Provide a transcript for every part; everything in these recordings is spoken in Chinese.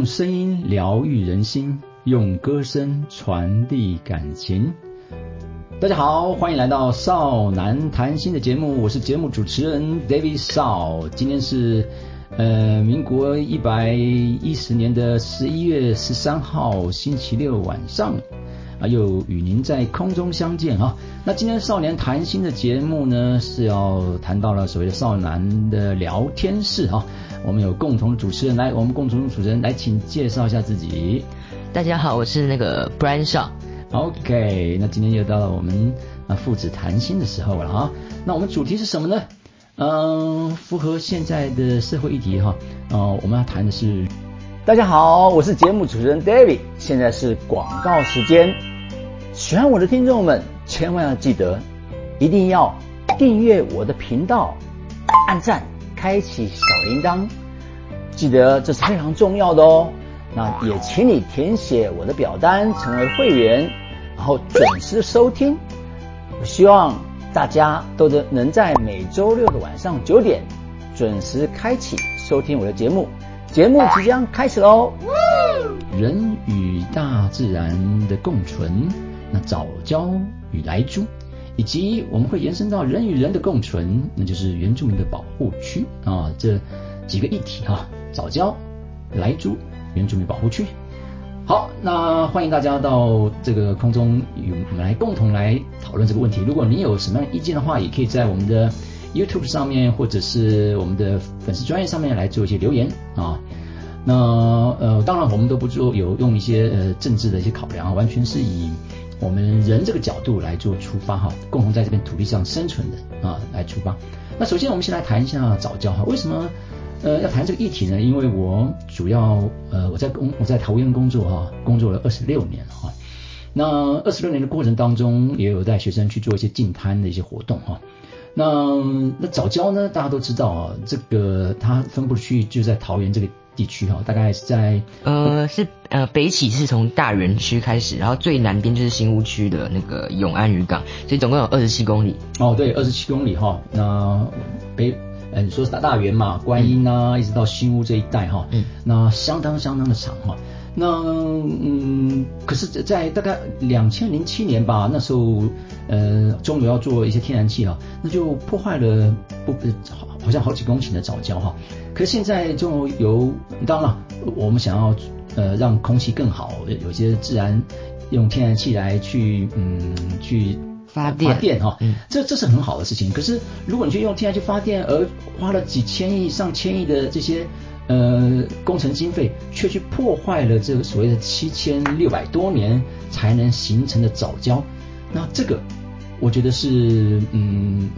用声音疗愈人心，用歌声传递感情。大家好，欢迎来到少男谈心的节目，我是节目主持人 David 少。今天是呃民国一百一十年的十一月十三号星期六晚上。啊，又与您在空中相见哈。那今天少年谈心的节目呢，是要谈到了所谓的少男的聊天室哈。我们有共同主持人来，我们共同主持人来，请介绍一下自己。大家好，我是那个 Brian Shaw。OK，那今天又到了我们啊父子谈心的时候了哈。那我们主题是什么呢？嗯，符合现在的社会议题哈。呃，我们要谈的是，大家好，我是节目主持人 David，现在是广告时间。喜欢我的听众们，千万要记得，一定要订阅我的频道，按赞，开启小铃铛，记得这是非常重要的哦。那也请你填写我的表单，成为会员，然后准时收听。我希望大家都能能在每周六的晚上九点准时开启收听我的节目。节目即将开始喽！人与大自然的共存。那早教与来猪，以及我们会延伸到人与人的共存，那就是原住民的保护区啊，这几个议题哈，早教、来猪、原住民保护区。好，那欢迎大家到这个空中与我们来共同来讨论这个问题。如果你有什么样的意见的话，也可以在我们的 YouTube 上面或者是我们的粉丝专业上面来做一些留言啊。那呃，当然我们都不做有用一些呃政治的一些考量啊，完全是以。我们人这个角度来做出发哈，共同在这片土地上生存的啊来出发。那首先我们先来谈一下早教哈，为什么呃要谈这个议题呢？因为我主要呃我在工我在桃园工作哈，工作了二十六年哈。那二十六年的过程当中，也有带学生去做一些进摊的一些活动哈。那那早教呢，大家都知道啊，这个它分布区域就在桃园这个。地区哈，大概是在呃是呃北起是从大园区开始，然后最南边就是新屋区的那个永安渔港，所以总共有二十七公里。哦，对，二十七公里哈。那北呃你说是大大园嘛，观音啊，一直到新屋这一带哈，嗯，那相当相当的长哈。那嗯，可是，在大概两千零七年吧，那时候呃中国要做一些天然气啊，那就破坏了不好好像好几公顷的藻礁哈。可是现在中油当然我们想要呃让空气更好，有些自然用天然气来去嗯去发电发电哈，这这是很好的事情。可是如果你去用天然气发电，而花了几千亿上千亿的这些呃工程经费，却去破坏了这个所谓的七千六百多年才能形成的藻礁，那这个。我觉得是，嗯，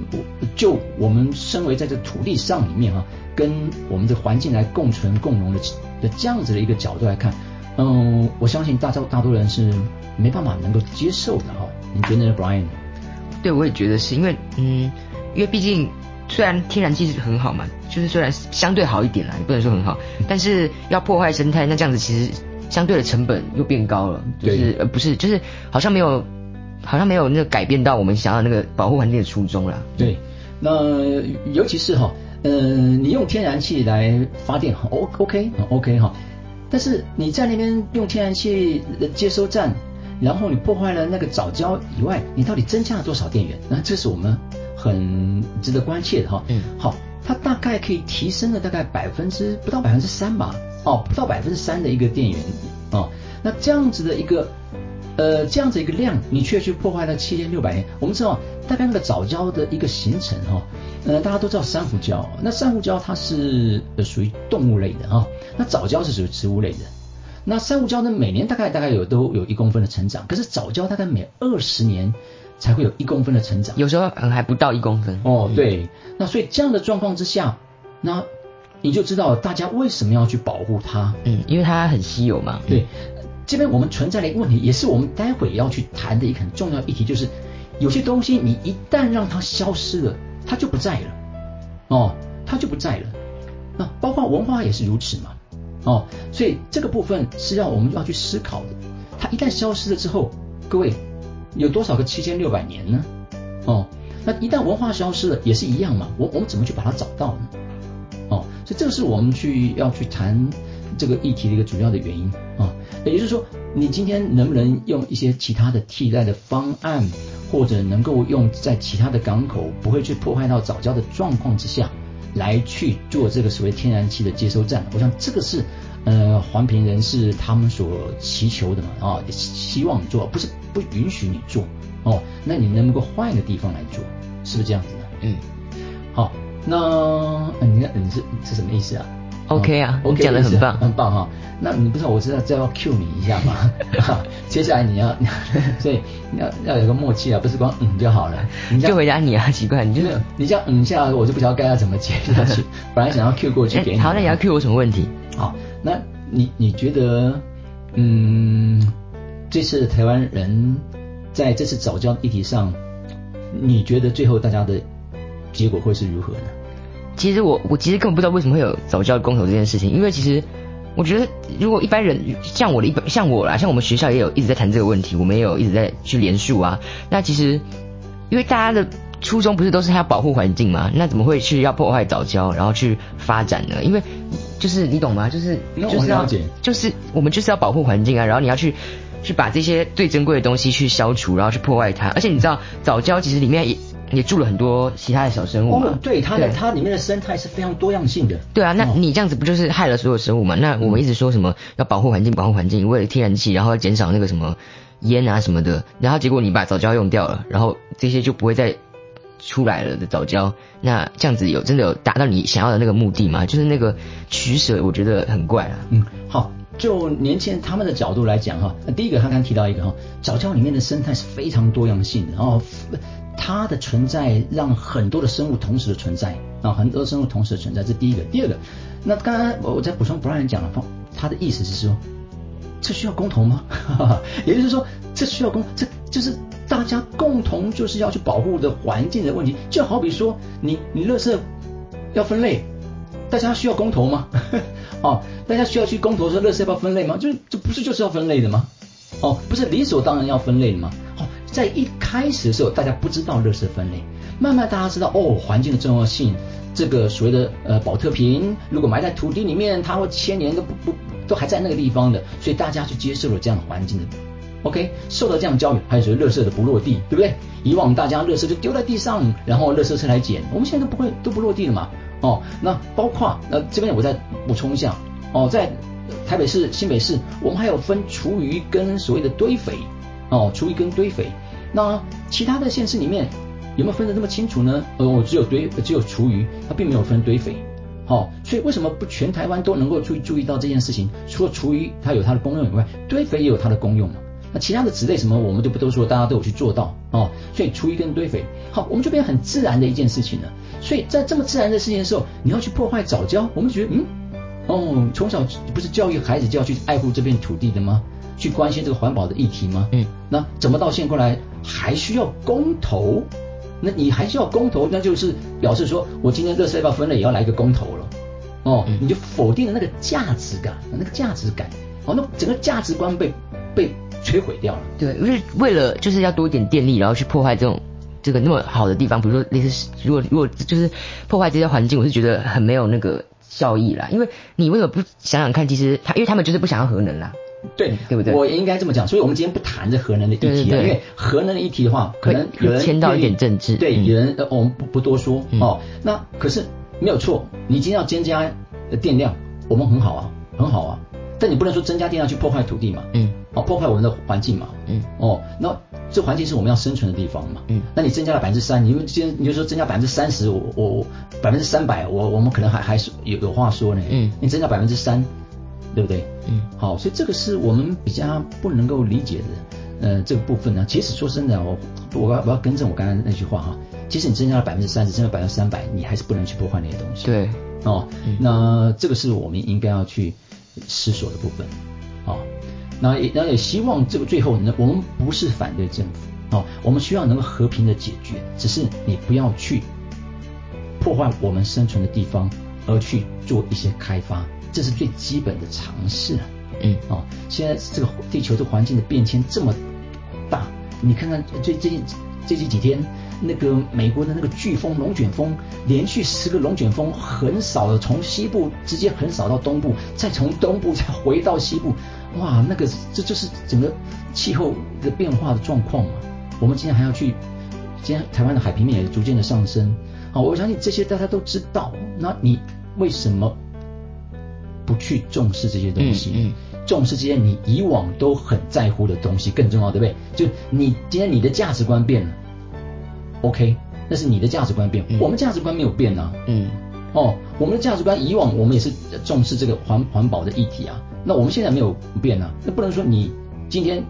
就我们身为在这土地上里面哈，跟我们的环境来共存共荣的的这样子的一个角度来看，嗯，我相信大家大多人是没办法能够接受的哈。你觉得呢，Brian？对，我也觉得是因为，嗯，因为毕竟虽然天然气是很好嘛，就是虽然相对好一点啦，也不能说很好，但是要破坏生态，那这样子其实相对的成本又变高了，就是呃不是，就是好像没有。好像没有那个改变到我们想要那个保护环境的初衷了。对，那尤其是哈，嗯，你用天然气来发电，O OK OK 哈，但是你在那边用天然气的接收站，然后你破坏了那个藻礁以外，你到底增加了多少电源？那这是我们很值得关切的哈。嗯，好，它大概可以提升了大概百分之不到百分之三吧，哦，不到百分之三的一个电源哦，那这样子的一个。呃，这样子一个量，你却去破坏了七千六百年。我们知道，大概那个藻礁的一个形成哈，呃，大家都知道珊瑚礁，那珊瑚礁它是属于动物类的哈，那藻礁是属于植物类的。那珊瑚礁呢，每年大概大概有都有一公分的成长，可是藻礁大概每二十年才会有一公分的成长，有时候可能还不到一公分。哦，对，那所以这样的状况之下，那你就知道大家为什么要去保护它。嗯，因为它很稀有嘛。对。这边我们存在的一个问题，也是我们待会要去谈的一个很重要议题，就是有些东西你一旦让它消失了，它就不在了，哦，它就不在了。那包括文化也是如此嘛，哦，所以这个部分是让我们要去思考的。它一旦消失了之后，各位有多少个七千六百年呢？哦，那一旦文化消失了，也是一样嘛。我我们怎么去把它找到呢？哦，所以这个是我们去要去谈。这个议题的一个主要的原因啊。也就是说，你今天能不能用一些其他的替代的方案，或者能够用在其他的港口不会去破坏到早教的状况之下，来去做这个所谓天然气的接收站？我想这个是呃环评人士他们所祈求的嘛啊，希望做，不是不允许你做哦。那你能不能够换一个地方来做？是不是这样子的？嗯，好，那你看你是是什么意思啊？OK 啊哦，OK，讲的很棒很棒哈。那你不知道我知道这要 cue 你一下吗？接下来你要，所以你要要有个默契啊，不是光嗯就好了。你就回答你啊，奇怪，你就是，你这样嗯一下，我就不知道该要怎么接下去。本来想要 cue 过去给你。哎好，那你要 Q 我什么问题？好，那你你觉得，嗯，这次台湾人在这次早教议题上，你觉得最后大家的结果会是如何呢？其实我我其实根本不知道为什么会有早教公投这件事情，因为其实我觉得如果一般人像我的一般像我啦，像我们学校也有一直在谈这个问题，我们也有一直在去联署啊。那其实因为大家的初衷不是都是要保护环境嘛，那怎么会去要破坏早教，然后去发展呢？因为就是你懂吗？就是就是要解就是我们就是要保护环境啊，然后你要去。去把这些最珍贵的东西去消除，然后去破坏它。而且你知道，早教其实里面也也住了很多其他的小生物嘛。哦，对，它的它里面的生态是非常多样性的。对啊，那哦你这样子不就是害了所有生物嘛？那我们一直说什么要保护环境，保护环境，为了天然气，然后减少那个什么烟啊什么的，然后结果你把早教用掉了，然后这些就不会再出来了的早教，那这样子有真的有达到你想要的那个目的吗？就是那个取舍，我觉得很怪啊。嗯，好，就年轻人他们的角度来讲哈，第一个他刚提到一个哈，早教里面的生态是非常多样性的，然后它的存在让很多的生物同时的存在啊，很多生物同时的存在，这第一个。第二个，那刚刚我我在补充 Brian 讲了，他的意思是说，这需要公投吗？也就是说，这需要公，这就是大家共同就是要去保护的环境的问题，就好比说你你垃圾要分类，大家需要公投吗？哦，大家需要去公投说垃圾要不要分类吗？就是这不是就是要分类的吗？哦，不是理所当然要分类的吗？哦，在一开始的时候大家不知道垃圾分类，慢慢大家知道哦环境的重要性，这个所谓的呃保特瓶如果埋在土地里面，它会千年都不不都还在那个地方的，所以大家去接受了这样的环境的 OK，受到这样的教育，还有所谓垃圾的不落地，对不对？以往大家垃圾就丢在地上，然后垃圾车来捡，我们现在都不会都不落地了嘛。哦，那包括那这边我再补充一下，哦，在台北市、新北市，我们还有分厨余跟所谓的堆肥，哦，厨余跟堆肥。那其他的县市里面有没有分得那么清楚呢？呃，我只有堆只有厨余，它并没有分堆肥。好、所以为什么不全台湾都能够注注意到这件事情？除了厨余它有它的功用以外，堆肥也有它的功用嘛。那其他的子类什么，我们就不都说，大家都有去做到哦。所以厨余跟堆肥，好，我们就变成很自然的一件事情了。所以在这么自然的事情的时候，你要去破坏早教，我们觉得嗯，哦，从小不是教育孩子就要去爱护这片土地的吗？去关心这个环保的议题吗？嗯，那怎么到现在过来还需要公投？那你还需要公投，那就是表示说我今天垃圾要分类也要来一个公投了。哦，嗯你就否定了那个价值感，那个价值感，哦，那整个价值观被被摧毁掉了。对，就是为了就是要多一点电力，然后去破坏这种这个那么好的地方，比如说类似如果如果就是破坏这些环境，我是觉得很没有那个效益啦。因为你为什么不想想看，其实他因为他们就是不想要核能啦。对对不对？我应该这么讲，所以我们今天不谈这核能的议题啊，对对对。因为核能的议题的话，可能有人牵到一点政治。对，嗯。有人呃，我们不不多说、嗯。哦。那可是没有错，你今天要增加呃电量，我们很好啊，很好啊，但你不能说增加电量去破坏土地嘛，嗯哦，破坏我们的环境嘛，嗯。哦，那这环境是我们要生存的地方嘛，嗯。那你增加了百分之三，你们今天你就说增加百分之三十，我我我百分之三百，我我们可能还还是有有话说呢，嗯。你增加百分之三，对不对？嗯。好，所以这个是我们比较不能够理解的，呃，这个部分呢，其实说真的，我我要我要更正我刚才那句话哈，即使你增加了百分之三十，增加百分之三百，你还是不能去破坏那些东西。对，哦，嗯。那这个是我们应该要去思索的部分。哦，那也那也希望这个最后呢，我们不是反对政府，哦，我们需要能够和平的解决，只是你不要去破坏我们生存的地方，而去做一些开发，这是最基本的常识啊。嗯哦，现在这个地球的环境的变迁这么大，你看看最最近最近几天那个美国的那个飓风龙卷风，连续十个龙卷风横扫了，从西部直接横扫到东部，再从东部再回到西部，哇，那个这就是整个气候的变化的状况嘛。我们今天还要去，今天台湾的海平面也逐渐的上升，好，我相信这些大家都知道，那你为什么不去重视这些东西？重视这些你以往都很在乎的东西更重要，对不对？就你今天你的价值观变了，OK，那是你的价值观变，嗯我们价值观没有变啊。嗯哦，我们的价值观以往我们也是重视这个环环保的议题啊，那我们现在没有变啊，那不能说你今天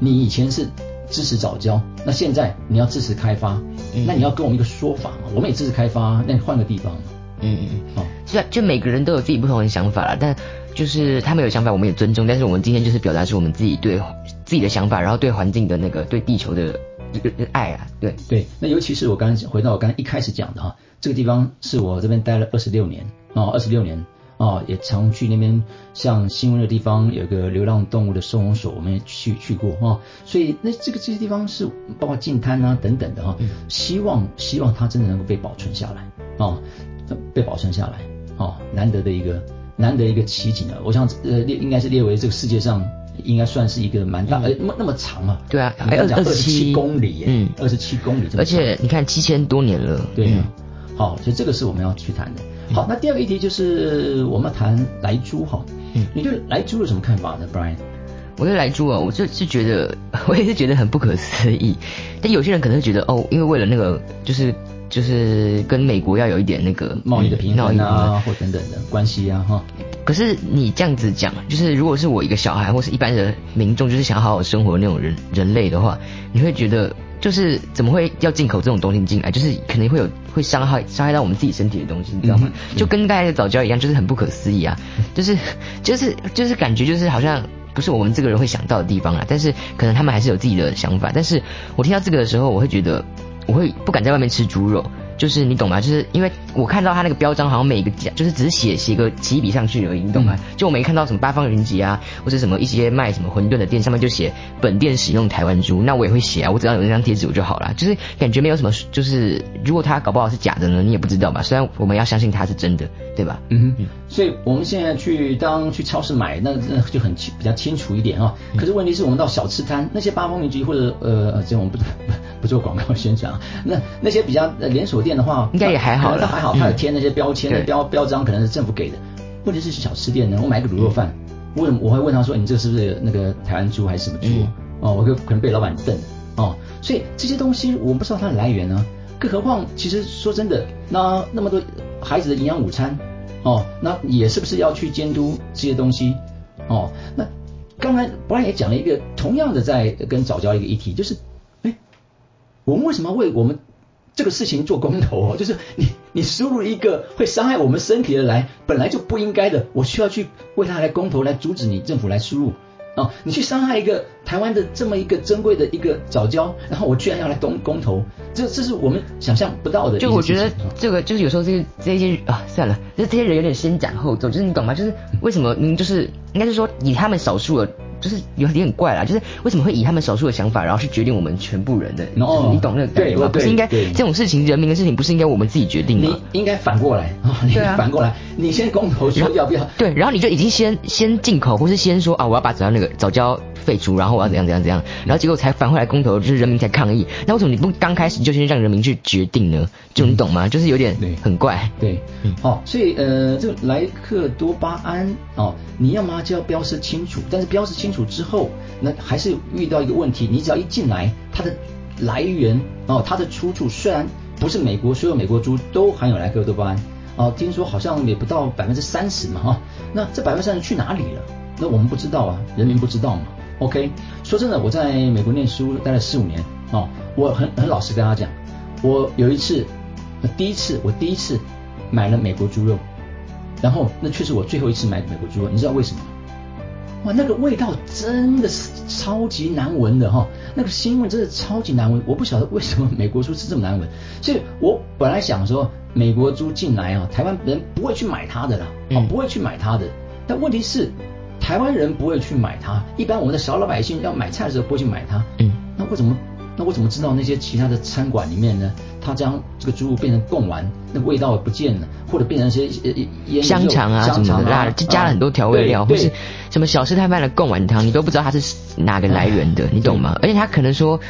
你以前是支持早教，那现在你要支持开发，嗯那你要跟我们一个说法嘛，我们也支持开发，那你换个地方嘛，嗯嗯嗯，哦，就就每个人都有自己不同的想法啦，但就是他们有想法，我们也尊重。但是我们今天就是表达出我们自己对自己的想法，然后对环境的那个对地球的这个爱啊，对，对，那尤其是我刚才回到我刚才一开始讲的哈，这个地方是我这边待了二十六年哦，二十六年哦，也常去那边，像新闻的地方有个流浪动物的收容所，我们也去去过哦，所以那这个这些地方是包括净滩啊等等的哈，希望希望它真的能够被保存下来哦，被保存下来哦，难得的一个难得一个奇景啊，我想呃列应该是列为这个世界上。应该算是一个蛮大，呃，那么那么长嘛？对啊还二十七公里耶，嗯二十七公里这么长，而且你看七千多年了，对啊、嗯好，所以这个是我们要去谈的。好，那第二个议题就是我们要谈莱猪哈。嗯你对莱猪有什么看法呢，Brian？我对来猪啊，我就是觉得，我也是觉得很不可思议。但有些人可能会觉得，哦，因为为了那个，就是就是跟美国要有一点那个贸易的平衡啊，或等等的关系啊，哈。可是你这样子讲，就是如果是我一个小孩或是一般的民众，就是想要好好生活的那种人人类的话，你会觉得就是怎么会要进口这种东西进来？就是可能会有会伤害伤害到我们自己身体的东西，你知道吗？嗯就跟刚才的早教一样，就是很不可思议啊，就是就是就是感觉就是好像。不是我们这个人会想到的地方啊，但是可能他们还是有自己的想法。但是我听到这个的时候，我会觉得我会不敢在外面吃猪肉，就是你懂吗？就是因为我看到他那个标章，好像每个家就是只是写写个起笔上去而已，你懂吗？就我没看到什么八方云集啊，或者什么一些卖什么馄饨的店上面就写本店使用台湾猪，那我也会写啊，我只要有那张贴纸我就好了。就是感觉没有什么，就是如果他搞不好是假的呢，你也不知道嘛。虽然我们要相信它是真的，对吧？嗯哼，所以我们现在去当去超市买，那那就很清比较清楚一点啊。可是问题是我们到小吃摊那些八方云集或者呃呃，这我们不不不做广告宣传啊。那那些比较呃连锁店的话，应该也还好了可能它还好，嗯它有贴那些标签、标标章，可能是政府给的。问题是小吃店呢，我买个卤肉饭，问我会问他说，你这个是不是那个台湾猪还是什么猪？嗯哦，我可可能被老板瞪哦。所以这些东西我们不知道它的来源呢。更何况，其实说真的，那那么多孩子的营养午餐，哦，那也是不是要去监督这些东西？哦，那刚才 Brian 也讲了一个同样的在跟早教一个议题，就是，哎，我们为什么要为我们这个事情做公投哦？就是你你输入一个会伤害我们身体的来，本来就不应该的，我需要去为他来公投来阻止你政府来输入。哦，你去伤害一个台湾的这么一个珍贵的一个早教，然后我居然要来公公投，这这是我们想象不到的。就我觉得这个就是有时候这些这些啊算了，就 是这些人有点先斩后奏，就是你懂吗？就是为什么您就是应该是说以他们少数的，就是有点怪啦，就是为什么会以他们少数的想法，然后去决定我们全部人的，哦就是你懂那个感觉吗？对不是应该这种事情，人民的事情不是应该我们自己决定吗你？应该反过来啊，你对啊反过来，你先公投说要不要？对，然后你就已经先先进口，或是先说啊，我要把早教那个早教废除，然后我要怎样怎样怎样，然后结果才反回来公投，就是人民才抗议。那为什么你不刚开始就先让人民去决定呢？就你懂吗？就是有点对很怪。对，好、所以呃，这个莱克多巴胺哦，你要么就要标示清楚，但是标示清楚之后，那还是遇到一个问题，你只要一进来，它的来源哦，它的出处虽然不是美国所有美国猪都含有莱克多巴胺哦，听说好像也不到百分之三十嘛哈、那这百分之三十去哪里了？那我们不知道啊，人民不知道嘛。OK，说真的，我在美国念书待了四五年哦，我很很老实跟他讲，我有一次，呃第一次我第一次买了美国猪肉，然后那却是我最后一次买美国猪肉，你知道为什么吗？哇，那个味道真的是超级难闻的哈、那个腥味真的超级难闻，我不晓得为什么美国猪是这么难闻，所以我本来想说美国猪进来啊，台湾人不会去买它的啦，哦嗯，不会去买它的，但问题是台湾人不会去买它，一般我们的小老百姓要买菜的时候不会去买它，嗯。那为什么那我怎么知道那些其他的餐馆里面呢，它将这个猪肉变成贡丸，那味道不见了，或者变成一些腌香肠啊什么的，辣就加了很多调味料，或是什么小吃摊卖的贡丸汤，你都不知道它是哪个来源的，你懂吗？而且他可能说。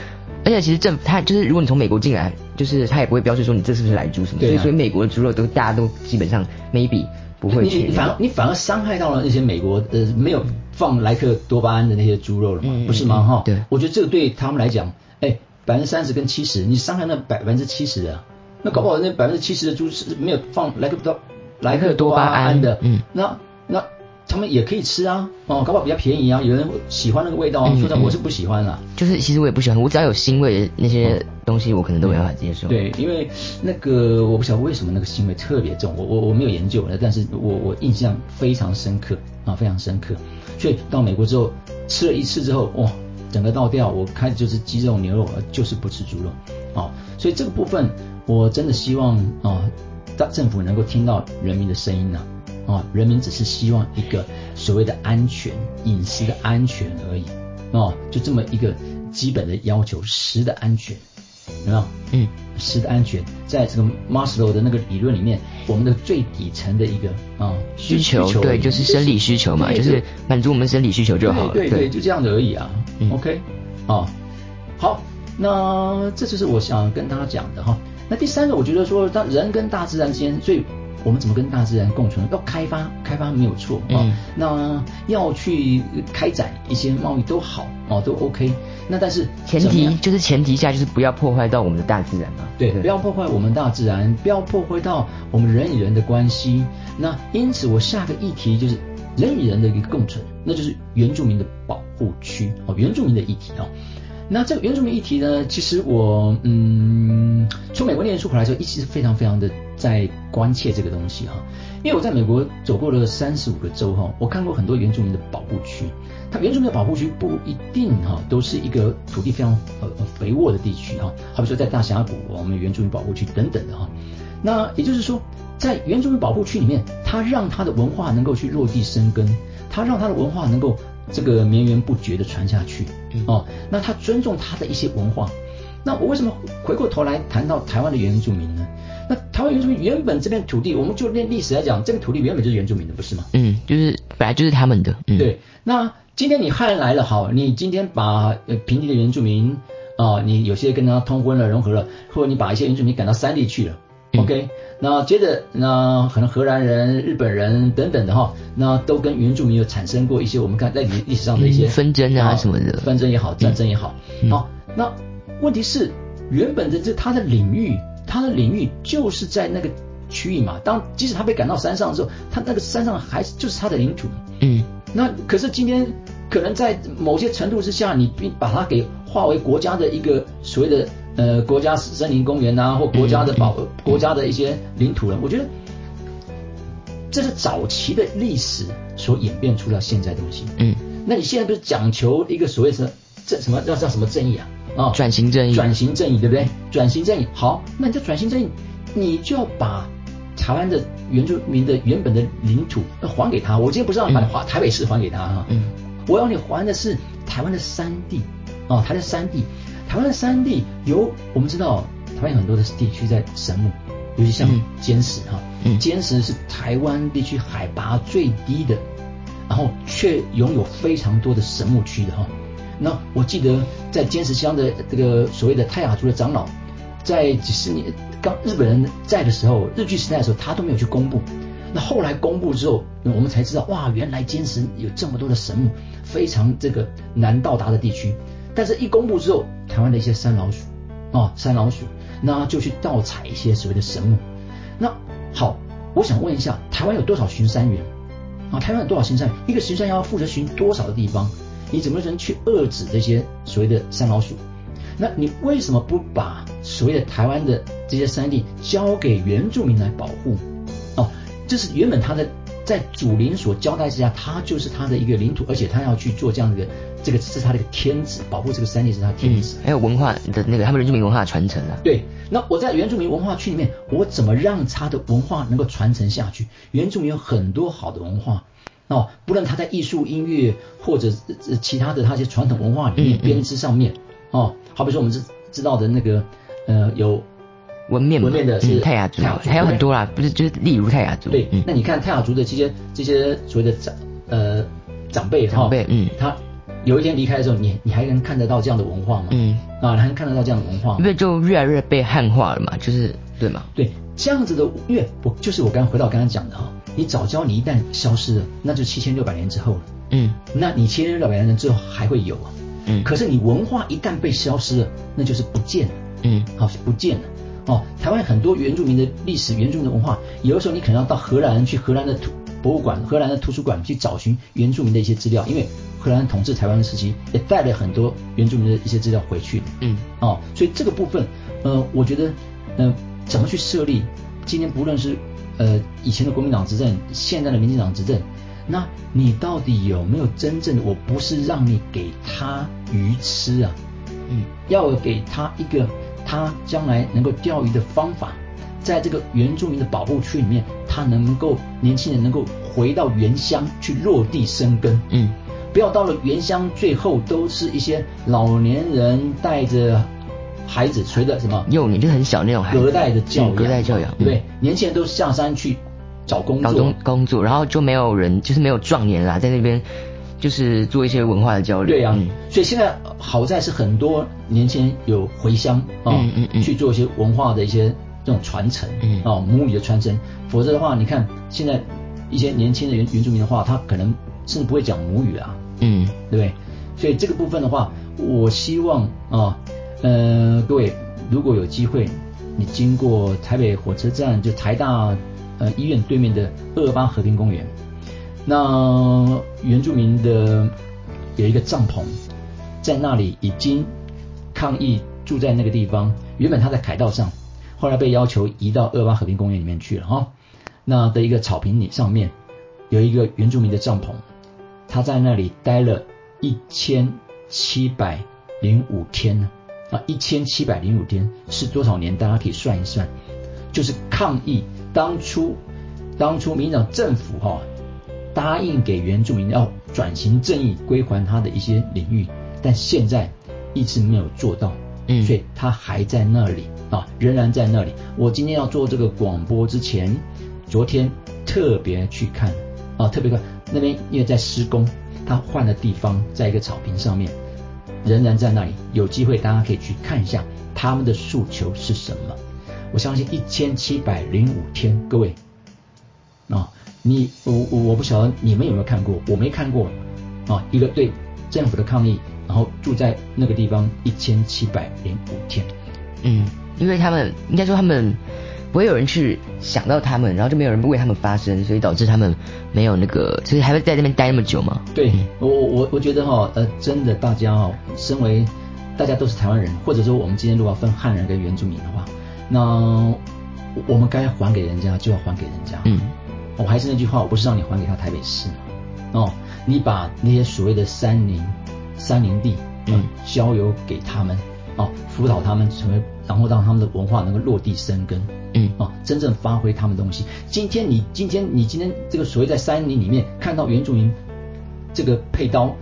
而且其实政府他就是如果你从美国进来，就是他也不会标示说你这是不是来猪什么，所以所以美国的猪肉都大家都基本上 maybe 不会去。你反你反而伤害到了那些美国呃没有放莱克多巴胺的那些猪肉了嘛，不是吗？哈，对，我觉得这个对他们来讲，哎，百分之三十跟七十，你伤害那百分之七十的，那搞不好那百分之七十的猪是没有放莱克多莱克多巴胺的，嗯，那那。他们也可以吃啊，哦，搞不好比较便宜啊，有人喜欢那个味道啊，说的我是不喜欢啦。就是其实我也不喜欢，我只要有腥味那些东西，我可能都没办法接受。对，因为那个我不晓得为什么那个腥味特别重，我我我没有研究了，但是我我印象非常深刻啊，非常深刻。所以到美国之后吃了一次之后，哇，整个倒掉，我开始就是鸡肉牛肉，就是不吃猪肉，哦，所以这个部分我真的希望啊，大政府能够听到人民的声音呐。啊，人民只是希望一个所谓的安全饮食的安全而已，哦，就这么一个基本的要求，食的安全，有没有？嗯，食的安全，在这个 Maslow 的那个理论里面，我们的最底层的一个啊需求，对，就是生理需求嘛，就是满足我们生理需求就好了，对对，就这样子而已啊。OK，哦，好，那这就是我想跟大家讲的哈。那第三个，我觉得说，当人跟大自然之间最我们怎么跟大自然共存？要开发，开发没有错啊。那要去开展一些贸易都好哦，都 OK。那但是前提就是前提下就是不要破坏到我们的大自然嘛。对，不要破坏我们大自然，不要破坏到我们人与人的关系。那因此我下个议题就是人与人的一个共存，那就是原住民的保护区哦，原住民的议题哦。那这个原住民议题呢，其实我嗯从美国念书回来之后，一直是非常非常的。在关切这个东西哈，因为我在美国走过了三十五个州哈，我看过很多原住民的保护区。它原住民的保护区不一定哈都是一个土地非常呃肥沃的地区哈，好比说在大峡谷我们原住民保护区等等的哈。那也就是说，在原住民保护区里面，它让它的文化能够去落地生根，它让它的文化能够这个绵延不绝的传下去哦。那它尊重它的一些文化。那我为什么回过头来谈到台湾的原住民呢？那台湾原住民原本这片土地，我们就练历史来讲，这个土地原本就是原住民的，不是吗？嗯，就是本来就是他们的。对。那今天你汉人来了，好，你今天把呃平地的原住民啊，你有些跟他通婚了、融合了，或者你把一些原住民赶到山地去了，OK？那接着那可能荷兰人、日本人等等的哈，那都跟原住民有产生过一些我们看在历历史上的一些纷争啊什么的，纷争也好，战争也好。好，那问题是原本的这他的领域。他的领域就是在那个区域嘛，当即使他被赶到山上的时候，他那个山上还是就是他的领土。嗯，那可是今天可能在某些程度之下，你并把它给划为国家的一个所谓的呃国家森林公园啊，或国家的保国家的一些领土了。我觉得这是早期的历史所演变出了现在东西。嗯，那你现在不是讲求一个所谓是正什么要叫什么正义啊？啊，转型正义，转型正义，对不对？转型正义，好，那你就转型正义，你就要把台湾的原住民的原本的领土要还给他。我今天不是让你把台台北市还给他哈，嗯，我要你还的是台湾的山地，哦，台湾的山地，台湾的山地有我们知道，台湾有很多的地区在神木，尤其像尖石哈，尖石是台湾地区海拔最低的，然后却拥有非常多的神木区的哈。那我记得在尖石乡的这个所谓的泰雅族的长老，在几十年刚日本人在的时候，日据时代的时候，他都没有去公布。那后来公布之后，我们才知道，哇，原来尖石有这么多的神木，非常这个难到达的地区。但是一公布之后，台湾的一些山老鼠啊，山老鼠，那就去盗采一些所谓的神木。那好，我想问一下，台湾有多少巡山员啊？台湾有多少巡山员？一个巡山员要负责巡多少的地方？你怎么能去遏制这些所谓的山老鼠？那你为什么不把所谓的台湾的这些山地交给原住民来保护？哦，这是原本他的在祖灵所交代之下，他就是他的一个领土，而且他要去做这样的这个是他的一个天职，保护这个山地是他的天职。还有文化的那个他们原住民文化传承啊。对，那我在原住民文化区里面，我怎么让他的文化能够传承下去？原住民有很多好的文化。哦，不论他在艺术、音乐或者其他的他一些传统文化里面编织上面，哦，好比说我们知知道的那个呃有纹面纹面的是泰雅族，雅族还有很多啦，不是就是例如泰雅族。对，那你看泰雅族的这些这些所谓的长呃长辈哈，长辈嗯，他有一天离开的时候，你你还能看得到这样的文化吗？嗯，啊，还能看得到这样的文化？因为就越来越被汉化了嘛，就是对吗？对，这样子的因为我就是我刚回到刚刚讲的哈，你早教你一旦消失了，那就七千六百年之后了。嗯，那你七千六百年之后还会有啊？嗯，可是你文化一旦被消失了，那就是不见了。嗯，好，不见了。哦，台湾很多原住民的历史、原住民的文化，有的时候你可能要到荷兰去荷兰的图博物馆、荷兰的图书馆去找寻原住民的一些资料，因为荷兰统治台湾的时期也带了很多原住民的一些资料回去。嗯，哦，所以这个部分，呃，我觉得，呃，怎么去设立？今天不论是呃以前的国民党执政，现在的民进党执政，那你到底有没有真正？我不是让你给他鱼吃啊，嗯，要给他一个。他将来能够钓鱼的方法，在这个原住民的保护区里面，他能够年轻人能够回到原乡去落地生根，嗯，不要到了原乡，最后都是一些老年人带着孩子，随着什么幼年就很小那种隔代的教养，隔代教养，对不对？年轻人都下山去找工作，工作，然后就没有人，就是没有壮年啦，在那边。就是做一些文化的交流。对呀，所以现在好在是很多年轻人有回乡啊嗯嗯，去做一些文化的一些这种传承啊，母语的传承。否则的话，你看现在一些年轻的原原住民的话，他可能甚至不会讲母语啊，嗯，对不对？所以这个部分的话，我希望啊，呃，呃各位如果有机会，你经过台北火车站，就台大呃医院对面的二八和平公园。那原住民的有一个帐篷，在那里已经抗议住在那个地方。原本他在凯道上，后来被要求移到二八和平公园里面去了哈。那的一个草坪里上面有一个原住民的帐篷，他在那里待了一千七百零五天呢啊，一千七百零五天是多少年？大家可以算一算，就是抗议当初当初民进党政府哈。答应给原住民要转型正义归还他的一些领域，但现在一直没有做到，嗯，所以他还在那里啊，仍然在那里。我今天要做这个广播之前，昨天特别去看啊，特别看那边因为在施工，他换了地方，在一个草坪上面，仍然在那里。有机会大家可以去看一下他们的诉求是什么。我相信一千七百零五天，各位啊。你我我不晓得你们有没有看过，我没看过啊。一个对政府的抗议，然后住在那个地方一千七百零五天。嗯，因为他们应该说他们不会有人去想到他们，然后就没有人为他们发声，所以导致他们没有那个，所以还会在那边待那么久吗？对，我我我觉得哈，呃，真的大家哈，身为大家都是台湾人，或者说我们今天如果分汉人跟原住民的话，那我们该还给人家就要还给人家。嗯。我还是那句话，我不是让你还给他台北市嘛，哦，你把那些所谓的山林、山林地，嗯，交由给他们，哦，辅导他们成为，然后让他们的文化能够落地生根，嗯，哦，真正发挥他们东西。今天你今天你今天这个所谓在山林里面看到原住民这个配刀。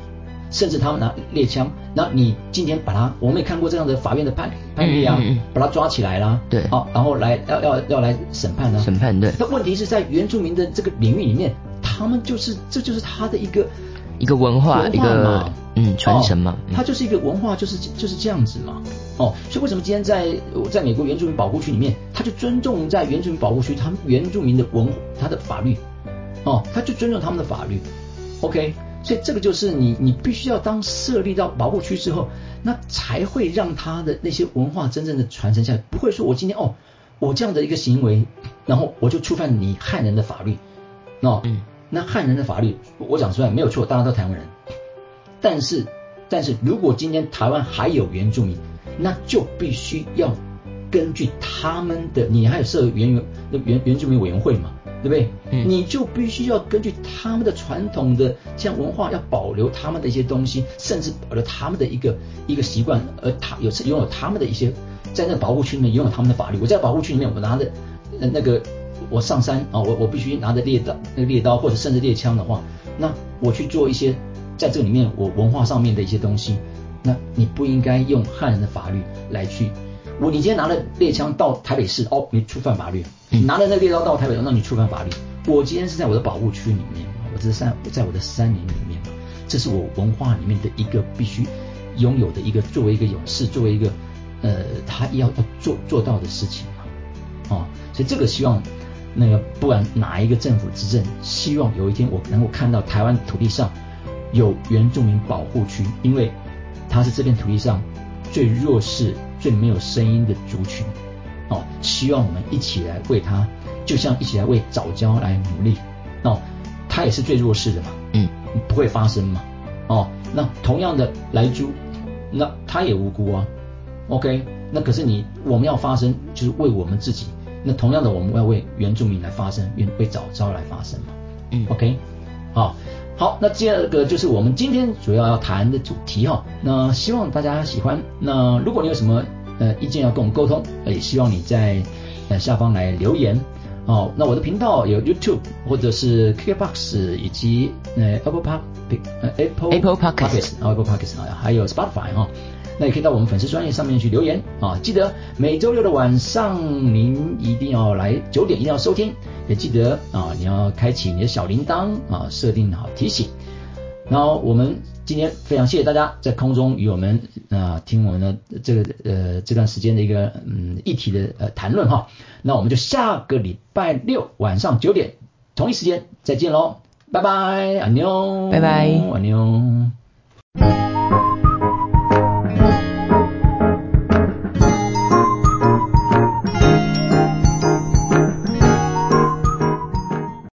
甚至他们拿猎枪，那你今天把他，我们也看过这样的法院的判判例啊，把他抓起来啦，对，哦，然后来要要要来审判呢，审判对。那问题是在原住民的这个领域里面，他们就是这就是他的一个一个文化一个嗯传承嘛，他就是一个文化就是就是这样子嘛，哦，所以为什么今天在在美国原住民保护区里面，他就尊重在原住民保护区他们原住民的文他的法律，哦，他就尊重他们的法律，OK。所以这个就是你，你必须要当设立到保护区之后，那才会让他的那些文化真正的传承下来。不会说我今天哦，我这样的一个行为，然后我就触犯你汉人的法律，哦，嗯，那汉人的法律我讲出来没有错，大家都台湾人。但是，但是如果今天台湾还有原住民，那就必须要根据他们的，你还有设原原原原住民委员会嘛？对不对？嗯，你就必须要根据他们的传统的像文化，要保留他们的一些东西，甚至保留他们的一个一个习惯，而他有拥有他们的一些在那个保护区里面拥有他们的法律。我在保护区里面，我拿着那个我上山啊，我我必须拿着猎刀、那个猎刀或者甚至猎枪的话，那我去做一些在这里面我文化上面的一些东西，那你不应该用汉人的法律来去。我你今天拿了猎枪到台北市，哦，你触犯法律；你拿了那猎刀到台北，那你触犯法律。我今天是在我的保护区里面，我这山在在我的山林里面，这是我文化里面的一个必须拥有的一个作为一个勇士，作为一个呃他要要做做到的事情嘛，哦，所以这个希望那个不管哪一个政府执政，希望有一天我能够看到台湾土地上有原住民保护区，因为它是这片土地上最弱势。最没有声音的族群，哦，希望我们一起来为他，就像一起来为早教来努力，哦，他也是最弱势的嘛，嗯，不会发生嘛，哦，那同样的来猪，那他也无辜啊，OK，那可是你我们要发声，就是为我们自己，那同样的我们要为原住民来发声，为为早教来发声嘛，嗯，OK，好。好，那第二个就是我们今天主要要谈的主题哈。那希望大家喜欢。那如果你有什么呃意见要跟我们沟通，也希望你在呃下方来留言。哦，那我的频道有 YouTube 或者是 KKBox 以及呃 Apple Park 呃 Apple Apple Podcast Apple Podcast 还有 Spotify 哈。那也可以到我们粉丝专业上面去留言啊。记得每周六的晚上您一定要来九点一定要收听。也记得啊，你要开启你的小铃铛啊，设定好提醒。然后我们今天非常谢谢大家在空中与我们啊听我们的这个呃这段时间的一个嗯议题的呃谈论哈。那我们就下个礼拜六晚上九点同一时间再见喽，拜拜，安妞，拜拜，安妞。